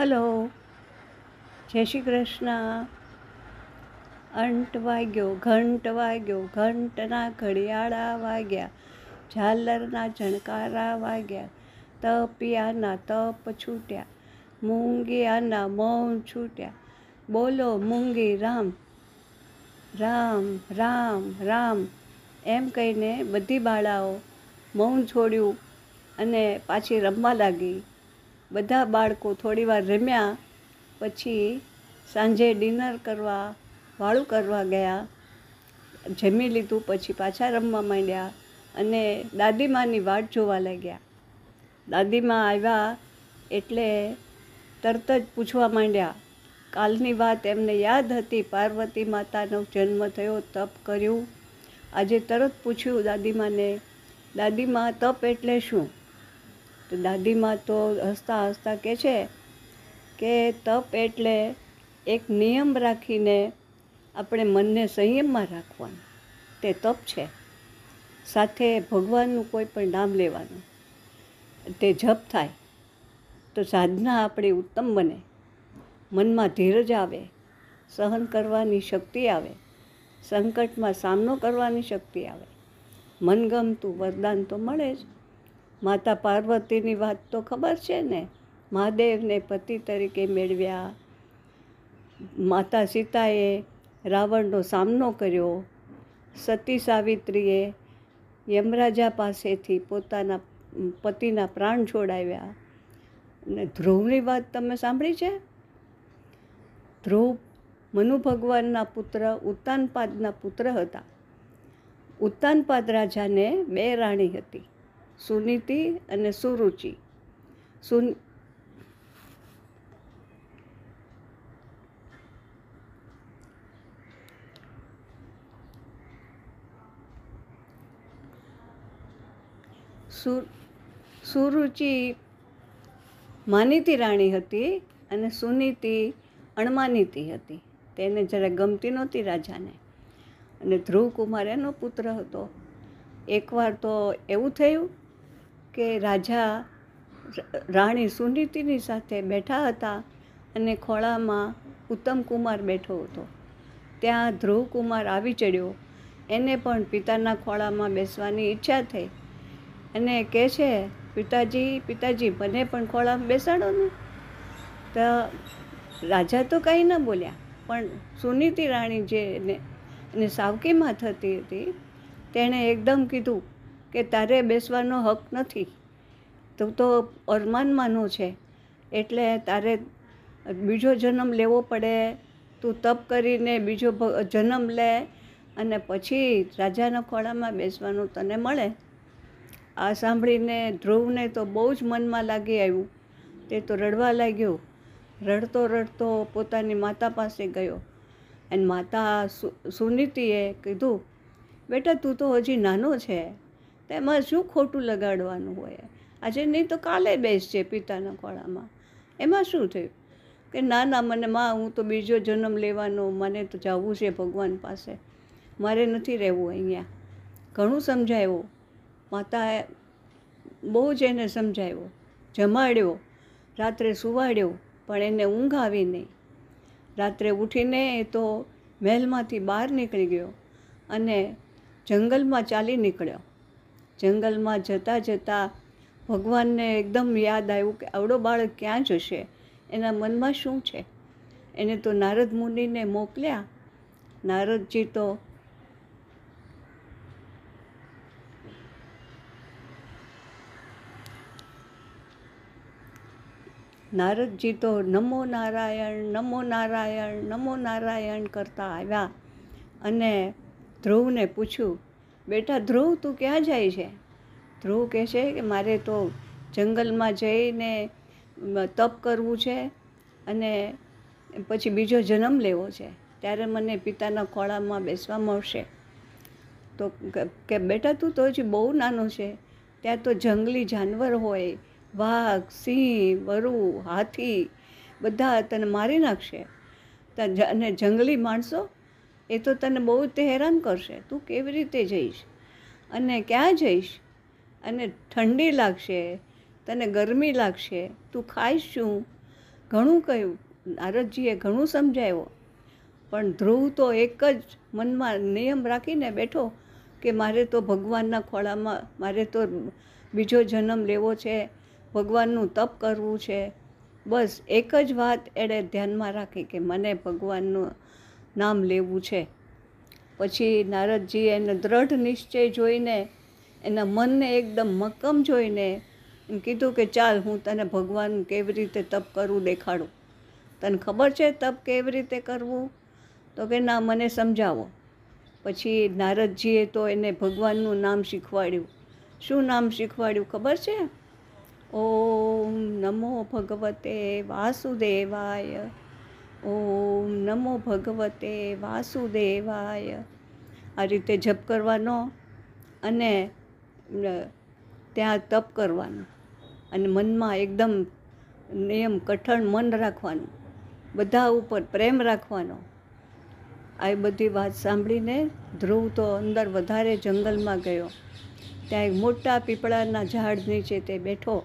Hello. જય શ્રી કૃષ્ણ. અંટ વાગ્યો, ઘંટ વાગ્યો, ઘંટના ઘડિયાળા વાગ્યા, ઝાલરના ઝણકારા વાગ્યા, તપિયાના તપ છૂટ્યા, મૂંગિયાના મૌન છૂટ્યા. બોલો, મૂંગી, રામ રામ રામ રામ. એમ કહીને બધી બાળાઓ મૌન છોડ્યું અને પાછી રમવા લાગી. બધા બાળકો થોડીવાર રમ્યા, પછી સાંજે ડિનર કરવા, વાળું કરવા ગયા, જમી લીધું, પછી પાછા રમવા માંડ્યા અને દાદીમાની વાટ જોવા લાગ્યા. દાદીમા આવ્યા એટલે તરત જ પૂછવા માંડ્યા, કાલની વાત એમને યાદ હતી? પાર્વતી માતાનો જન્મ થયો, તપ કર્યું? આજે તરત પૂછ્યું દાદીમાને દાદીમા તપ એટલે શું? તો દાદીમાં તો હસતા હસતા કહે છે કે તપ એટલે એક નિયમ રાખીને આપણે મનને સંયમમાં રાખવાનું. તે તપ છે. સાથે ભગવાનનું કોઈ પણ નામ લેવાનું. તે જપ થાય. તો સાધના આપણી ઉત્તમ બને. મનમાં ધીરજ આવે. સહન કરવાની શક્તિ આવે. સંકટમાં સામનો કરવાની શક્તિ આવે. મનગમતું વરદાન તો મળે જ. માતા પાર્વતીની વાત તો ખબર છે ને? મહાદેવને પતિ તરીકે મેળવ્યા. માતા સીતાએ રાવણનો સામનો કર્યો. સતી સાવિત્રીએ યમરાજા પાસેથી પોતાના પતિના પ્રાણ છોડાવ્યા. અને ધ્રુવની વાત તમે સાંભળી છે? ધ્રુવ મનુ ભગવાનના પુત્ર, ઉત્તાનપાદના પુત્ર હતા. ઉત્તાનપાદ રાજાને બે રાણી હતી. સુનીતિ અને સુરુચિ. સુન સુર, સુરુચિ માનીતી રાણી હતી અને સુનીતિ અણમાનીતી હતી. તેને જરા ગમતી નહોતી રાજાને. અને ધ્રુવકુમાર એનો પુત્ર હતો. એકવાર તો એવું થયું કે રાજા રાણી સુનીતિની સાથે બેઠા હતા અને ખોળામાં ઉત્તમ કુમાર બેઠો હતો. ત્યાં ધ્રુવ કુમાર આવી ચડ્યો. એને પણ પિતાના ખોળામાં બેસવાની ઈચ્છા થઈ. અને કહે છે, પિતાજી પિતાજી, મને પણ ખોળામાં બેસાડો ને. તો, રાજા તો કંઈ ન બોલ્યા, પણ સુનીતિ રાણી જે એને સાવકીમાં થતી હતી, તેણે એકદમ કીધું કે તારે બેસવાનો હક નથી. તું તો અરમાનમાંનો છે. એટલે તારે બીજો જન્મ લેવો પડે. તું તપ કરીને બીજો જન્મ લે અને પછી રાજાના ખોળામાં બેસવાનું તને મળે. આ સાંભળીને ધ્રુવને તો બહુ જ મનમાં લાગી આવ્યું. તે તો રડવા લાગ્યો. રડતો રડતો પોતાની માતા પાસે ગયો. અને માતા સુનીતિએ કીધું, બેટા તું તો હજી નાનો છે. તેમાં શું ખોટું લગાડવાનું હોય? આજે નહીં તો કાલે બેસજે પિતાના ખોળામાં. એમાં શું થયું? કે ના ના, મને માં, હું તો બીજો જન્મ લેવાનો, મને તો જવું છે ભગવાન પાસે. મારે નથી રહેવું અહીંયા. ઘણું સમજાવ્યો માતાએ બહુ જ એને સમજાવ્યો જમાડ્યો. રાત્રે સુવાડ્યો, પણ એને ઊંઘ આવી નહીં. રાત્રે ઉઠીને એ તો મહેલમાંથી બહાર નીકળી ગયો અને જંગલમાં ચાલી નીકળ્યો. જંગલમાં જતાં જતાં ભગવાનને એકદમ યાદ આવ્યું કે આવડો બાળક ક્યાં જશે? એના મનમાં શું છે? એને તો નારદ મુનિને મોકલ્યા. નારદજી તો નારદજી તો નમો નારાયણ નમો નારાયણ નમો નારાયણ કરતા આવ્યા અને ધ્રુવને પૂછ્યું બેટા, ધ્રુવ તું ક્યાં જાય છે? ધ્રુવ કહે છે કે મારે તો જંગલમાં જઈને તપ કરવું છે અને પછી બીજો જન્મ લેવો છે. ત્યારે મને પિતાના ખોળામાં બેસવા મળશે. તો કે બેટા, તું તો હજી બહુ નાનો છે. ત્યાં તો જંગલી જાનવર હોય, વાઘ, સિંહ, વરુ, હાથી, બધા તને મારી નાખશે. અને જંગલી માણસો એ તો તને બહુ તે હેરાન કરશે. તું કેવી રીતે જઈશ? અને ક્યાં જઈશ? અને ઠંડી લાગશે, તને ગરમી લાગશે, તું ખાઈશ શું? ઘણું કહ્યું. નારદજીએ ઘણું સમજાવ્યો. પણ ધ્રુવ તો એક જ મનમાં નિયમ રાખીને બેઠો કે મારે તો ભગવાનના ખોળામાં, મારે તો બીજો જન્મ લેવો છે, ભગવાનનું તપ કરવું છે. બસ એક જ વાત એણે ધ્યાનમાં રાખી કે મને ભગવાનનું નામ લેવું છે. પછી નારદજી એને દ્રઢ નિશ્ચય જોઈને એના મનને એકદમ મક્કમ જોઈને એમ કીધું કે ચાલ હું તને ભગવાન કેવી રીતે તપ કરવું દેખાડું. તને ખબર છે તપ કેવી રીતે કરવું? તો કે ના, મને સમજાવો. પછી નારદજીએ તો એને ભગવાનનું નામ શીખવાડ્યું. શું નામ શીખવાડ્યું ખબર છે? ઓમ નમો ભગવતે વાસુદેવાય. ઓમ નમો ભગવતે વાસુદેવાય. આ રીતે જપ કરવાનો અને ત્યાં તપ કરવાનું અને મનમાં એકદમ નિયમ, કઠણ મન રાખવાનું. બધા ઉપર પ્રેમ રાખવાનો. આ બધી વાત સાંભળીને ધ્રુવ તો અંદર વધારે જંગલમાં ગયો. ત્યાં એક મોટા પીપળાના ઝાડ નીચે તે બેઠો.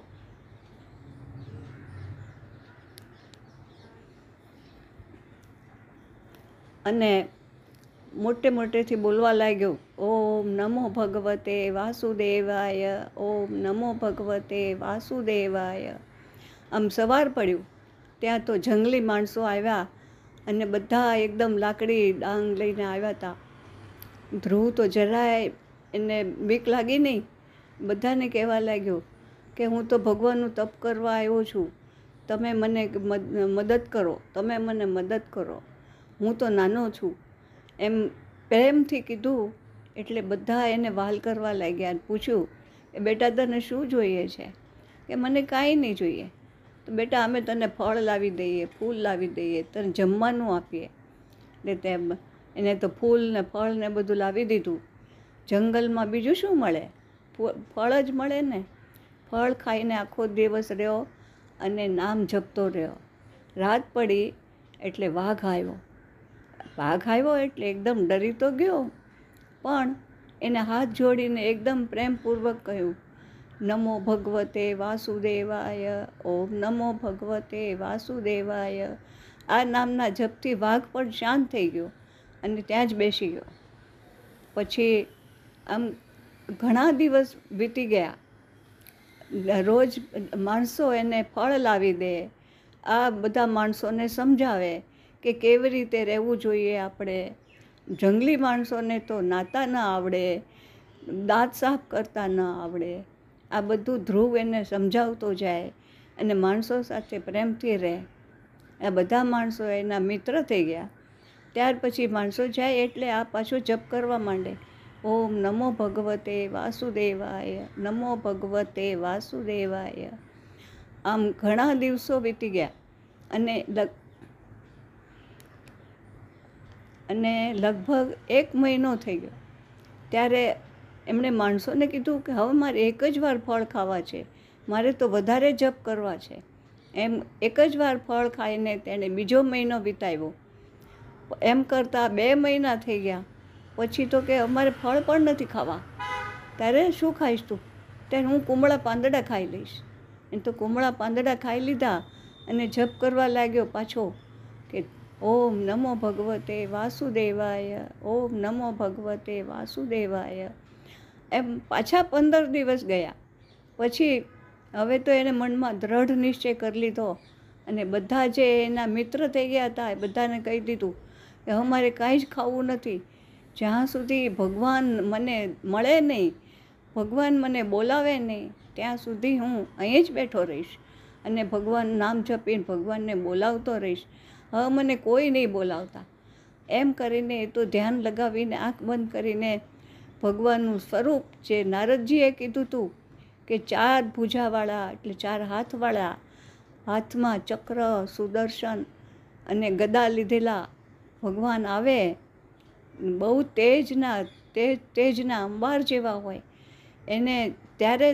અને મોટે મોટેથી બોલવા લાગ્યો, ઓમ નમો ભગવતે વાસુદેવાય, ઓમ નમો ભગવતે વાસુદેવાય. આમ સવાર પડ્યું. ત્યાં તો જંગલી માણસો આવ્યા અને બધા એકદમ લાકડી ડાંગ લઈને આવ્યા હતા ધ્રુવ તો જરાય એને બીક લાગી નહીં. બધાને કહેવા લાગ્યો કે, હું તો ભગવાનનું તપ કરવા આવ્યો છું. તમે મને મદદ કરો. તમે મને મદદ કરો. હું તો નાનો છું. એમ પ્રેમથી કીધું, એટલે બધા એને વાલ કરવા લાગ્યા પૂછ્યું કે બેટા તને શું જોઈએ છે? કે, મને કાંઈ નહીં જોઈએ. તો બેટા, અમે તને ફળ લાવી દઈએ, ફૂલ લાવી દઈએ, તને જમવાનું આપીએ. એટલે તેમ એને તો ફૂલ ને ફળ ને બધું લાવી દીધું. જંગલમાં બીજું શું મળે? ફળ જ મળે ને? ફળ ખાઈને આખો દિવસ રહ્યો અને નામ જપતો રહ્યો. રાત પડી એટલે વાઘ આવ્યો. વાઘ આવ્યો એટલે એકદમ ડરી તો ગયો, પણ એને હાથ જોડીને એકદમ પ્રેમપૂર્વક કહ્યું, નમો ભગવતે વાસુદેવાય, ઓમ નમો ભગવતે વાસુદેવાય. આ નામના જપથી વાઘ પણ શાંત થઈ ગયો અને ત્યાં જ બેસી ગયો. પછી આમ ઘણા દિવસ વીતી ગયા. રોજ માણસો એને ફળ લાવી દે, આ બધા માણસોને સમજાવે કે કેવી રીતે રહેવું જોઈએ આપણે? જંગલી માણસોને તો નાતા ન આવડે, દાંત સાફ કરતા ન આવડે. આ બધું ધ્રુવ એને સમજાવતો જાય અને માણસો સાથે પ્રેમથી રહે. આ બધા માણસો એના મિત્ર થઈ ગયા. ત્યાર પછી માણસો જાય એટલે આ પાછો જપ કરવા માંડે. ઓમ નમો ભગવતે વાસુદેવાય, નમો ભગવતે વાસુદેવાય. આમ ઘણા દિવસો વીતી ગયા અને અને લગભગ એક મહિનો થઈ ગયો. ત્યારે એમણે માણસોને કીધું કે હવે મારે એક જ વાર ફળ ખાવા છે. મારે તો વધારે જપ કરવા છે. એમ એક જ વાર ફળ ખાઈને તેણે બીજો મહિનો વિતાવ્યો. એમ કરતાં બે મહિના થઈ ગયા. પછી તો કે અમારે ફળ પણ નથી ખાવા. ત્યારે શું ખાઈશ તું? ત્યારે હું કુમળા પાંદડા ખાઈ લઈશ. એમ તો કુમળા પાંદડા ખાઈ લીધા અને જપ કરવા લાગ્યો પાછો. ઓમ નમો ભગવતે વાસુદેવાય, ઓમ નમો ભગવતે વાસુદેવાય. એમ પાછા પંદર દિવસ ગયા. પછી હવે તો એને મનમાં દ્રઢ નિશ્ચય કરી લીધો. અને બધા જે એના મિત્ર થઈ ગયા હતા એ બધાને કહી દીધું કે અમારે કાંઈ જ ખાવું નથી. જ્યાં સુધી ભગવાન મને મળે નહીં, ભગવાન મને બોલાવે નહીં, ત્યાં સુધી હું અહીં જ બેઠો રહીશ. અને ભગવાન નામ જપીને ભગવાનને બોલાવતો રહીશ. હવે મને કોઈ નહીં બોલાવતા. એમ કરીને એ તો ધ્યાન લગાવીને આંખ બંધ કરીને ભગવાનનું સ્વરૂપ જે નારદજીએ કીધું હતું કે ચાર ભૂજાવાળા એટલે ચાર હાથવાળા હાથમાં ચક્ર, સુદર્શન અને ગદા લીધેલા ભગવાન આવે, બહુ તેજના તેજ તેજના અંબાર જેવા હોય. એને ત્યારે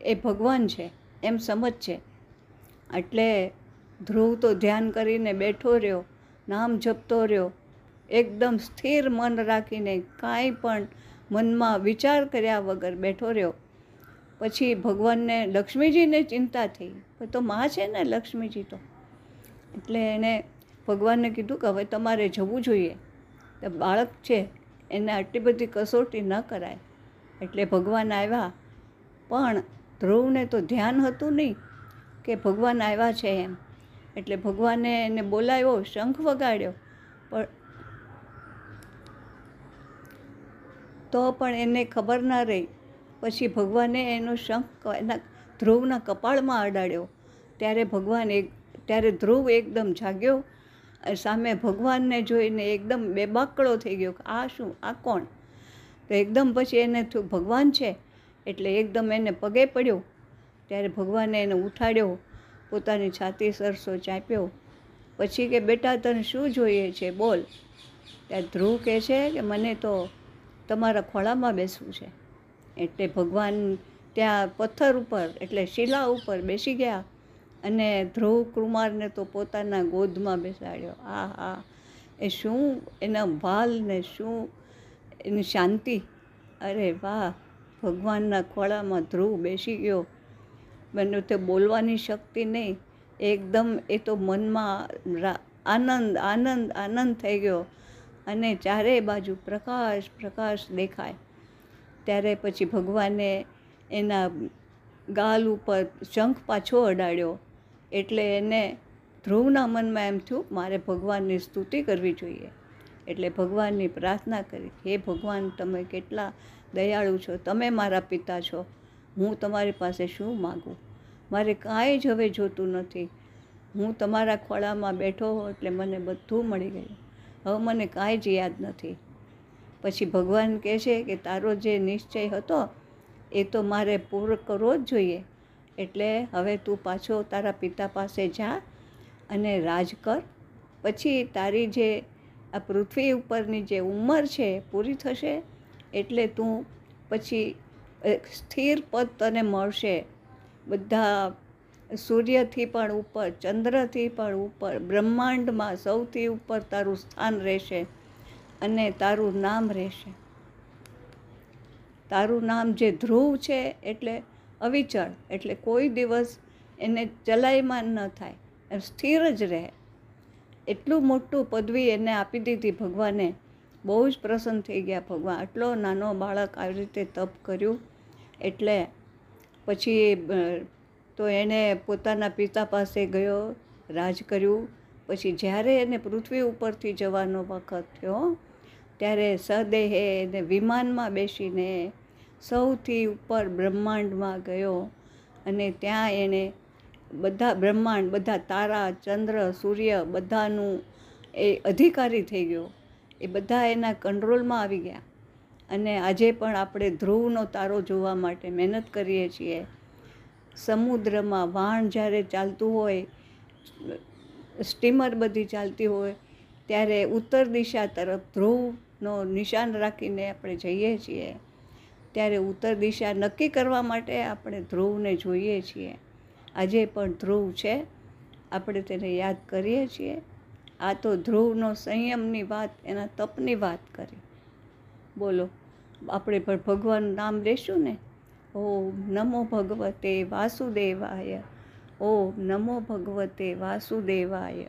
એ ભગવાન છે, એમ સમજ છે. એટલે ધ્રુવ તો ધ્યાન કરીને બેઠો રહ્યો, નામ જપતો રહ્યો. એકદમ સ્થિર મન રાખીને કાંઈ પણ મનમાં વિચાર કર્યા વગર બેઠો રહ્યો. પછી ભગવાનને લક્ષ્મીજીને ચિંતા થઈ તો માં છે ને લક્ષ્મીજી તો? એટલે એણે ભગવાનને કીધું કે, હવે તમારે જવું જોઈએ. તો બાળક છે, એને આટલી બધી કસોટી ન કરાય. એટલે ભગવાન આવ્યા. પણ ધ્રુવને તો ધ્યાન હતું નહીં કે ભગવાન આવ્યા છે એમ. એટલે ભગવાને એને બોલાવ્યો, શંખ વગાડ્યો. પણ તો પણ એને ખબર ના રહી. પછી ભગવાને એનો શંખ એના ધ્રુવના કપાળમાં અડાડ્યો. ત્યારે ભગવાન એક, ત્યારે ધ્રુવ એકદમ જાગ્યો સામે ભગવાનને જોઈને એકદમ બેબાકળો થઈ ગયો કે આ શું, આ કોણ? તો એકદમ પછી એને થયું, ભગવાન છે. એટલે એકદમ એને પગે પડ્યો. ત્યારે ભગવાને એને ઉઠાડ્યો. પોતાની છાતી સરસો ચાંપ્યો. પછી કે, બેટા, તને શું જોઈએ છે? બોલ. ત્યાં ધ્રુવ કહે છે કે, મને તો તમારા ખોળામાં બેસવું છે. એટલે ભગવાન ત્યાં પથ્થર ઉપર, એટલે શિલા ઉપર બેસી ગયા અને ધ્રુવ કુમારને તો પોતાના ગોદમાં બેસાડ્યો. આ હા એ શું? એના ભાલ ને શું? એની શાંતિ? અરે વાહ, ભગવાનના ખોળામાં ધ્રુવ બેસી ગયો. મને તે બોલવાની શક્તિ નહીં. એકદમ એ તો મનમાં આનંદ આનંદ આનંદ થઈ ગયો. અને ચારેય બાજુ પ્રકાશ પ્રકાશ દેખાય. ત્યારે પછી ભગવાને એના ગાલ ઉપર શંખ પાછો અડાડ્યો. એટલે એને ધ્રુવના મનમાં એમ થયું, મારે ભગવાનની સ્તુતિ કરવી જોઈએ. એટલે ભગવાનની પ્રાર્થના કરી, હે ભગવાન, તમે કેટલા દયાળુ છો. તમે મારા પિતા છો. હું તમારી પાસે શું માગું? મારે કાંઈ જ હવે જોતું નથી. હું તમારા ખોળામાં બેઠો એટલે મને બધું મળી ગયું. હવે મને કાંઈ જ યાદ નથી. પછી ભગવાન કહે છે કે તારો જે નિશ્ચય હતો, એ તો મારે પૂરો કરવો જ જોઈએ. એટલે હવે તું પાછો તારા પિતા પાસે જા અને રાજ કર. પછી તારી જે આ પૃથ્વી ઉપરની જે ઉંમર છે પૂરી થશે. એટલે તું પછી સ્થિર પદ તને મળશે. બધા સૂર્યથી પણ ઉપર, ચંદ્રથી પણ ઉપર, બ્રહ્માંડમાં સૌથી ઉપર તારું સ્થાન રહેશે અને તારું નામ રહેશે. તારું નામ જે ધ્રુવ છે એટલે અવિચળ, એટલે કોઈ દિવસ એને ચલાયમાન ન થાય સ્થિર જ રહે. એટલું મોટું પદવી એને આપી દીધી ભગવાને. બહુ જ પ્રસન્ન થઈ ગયા ભગવાન. આટલો નાનો બાળક આવી રીતે તપ કર્યું. એટલે પછી તો એણે પોતાના પિતા પાસે ગયો, રાજ કર્યું. પછી જ્યારે એને પૃથ્વી ઉપરથી જવાનો વખત થયો, ત્યારે સદેહે એને વિમાનમાં બેસીને સૌથી ઉપર બ્રહ્માંડમાં ગયો અને ત્યાં એણે બધા બ્રહ્માંડ, બધા તારા, ચંદ્ર, સૂર્ય બધાનું એ અધિકારી થઈ ગયો. એ બધા એના કંટ્રોલમાં આવી ગયા. અને આજે પણ આપણે ધ્રુવનો તારો જોવા માટે મહેનત કરીએ છીએ. સમુદ્રમાં વાણ જ્યારે ચાલતું હોય, સ્ટીમર બધી ચાલતી હોય, ત્યારે ઉત્તર દિશા તરફ ધ્રુવનો નિશાન રાખીને આપણે જઈએ છીએ. ત્યારે ઉત્તર દિશા નક્કી કરવા માટે આપણે ધ્રુવને જોઈએ છીએ. આજે પણ ધ્રુવ છે. આપણે તેને યાદ કરીએ છીએ. આ તો ધ્રુવનો સંયમની વાત, એના તપની વાત કરી. બોલો. આપણે પણ ભગવાન નામ લેશું ને? ઓમ નમો ભગવતે વાસુદેવાય. ઓમ નમો ભગવતે વાસુદેવાય.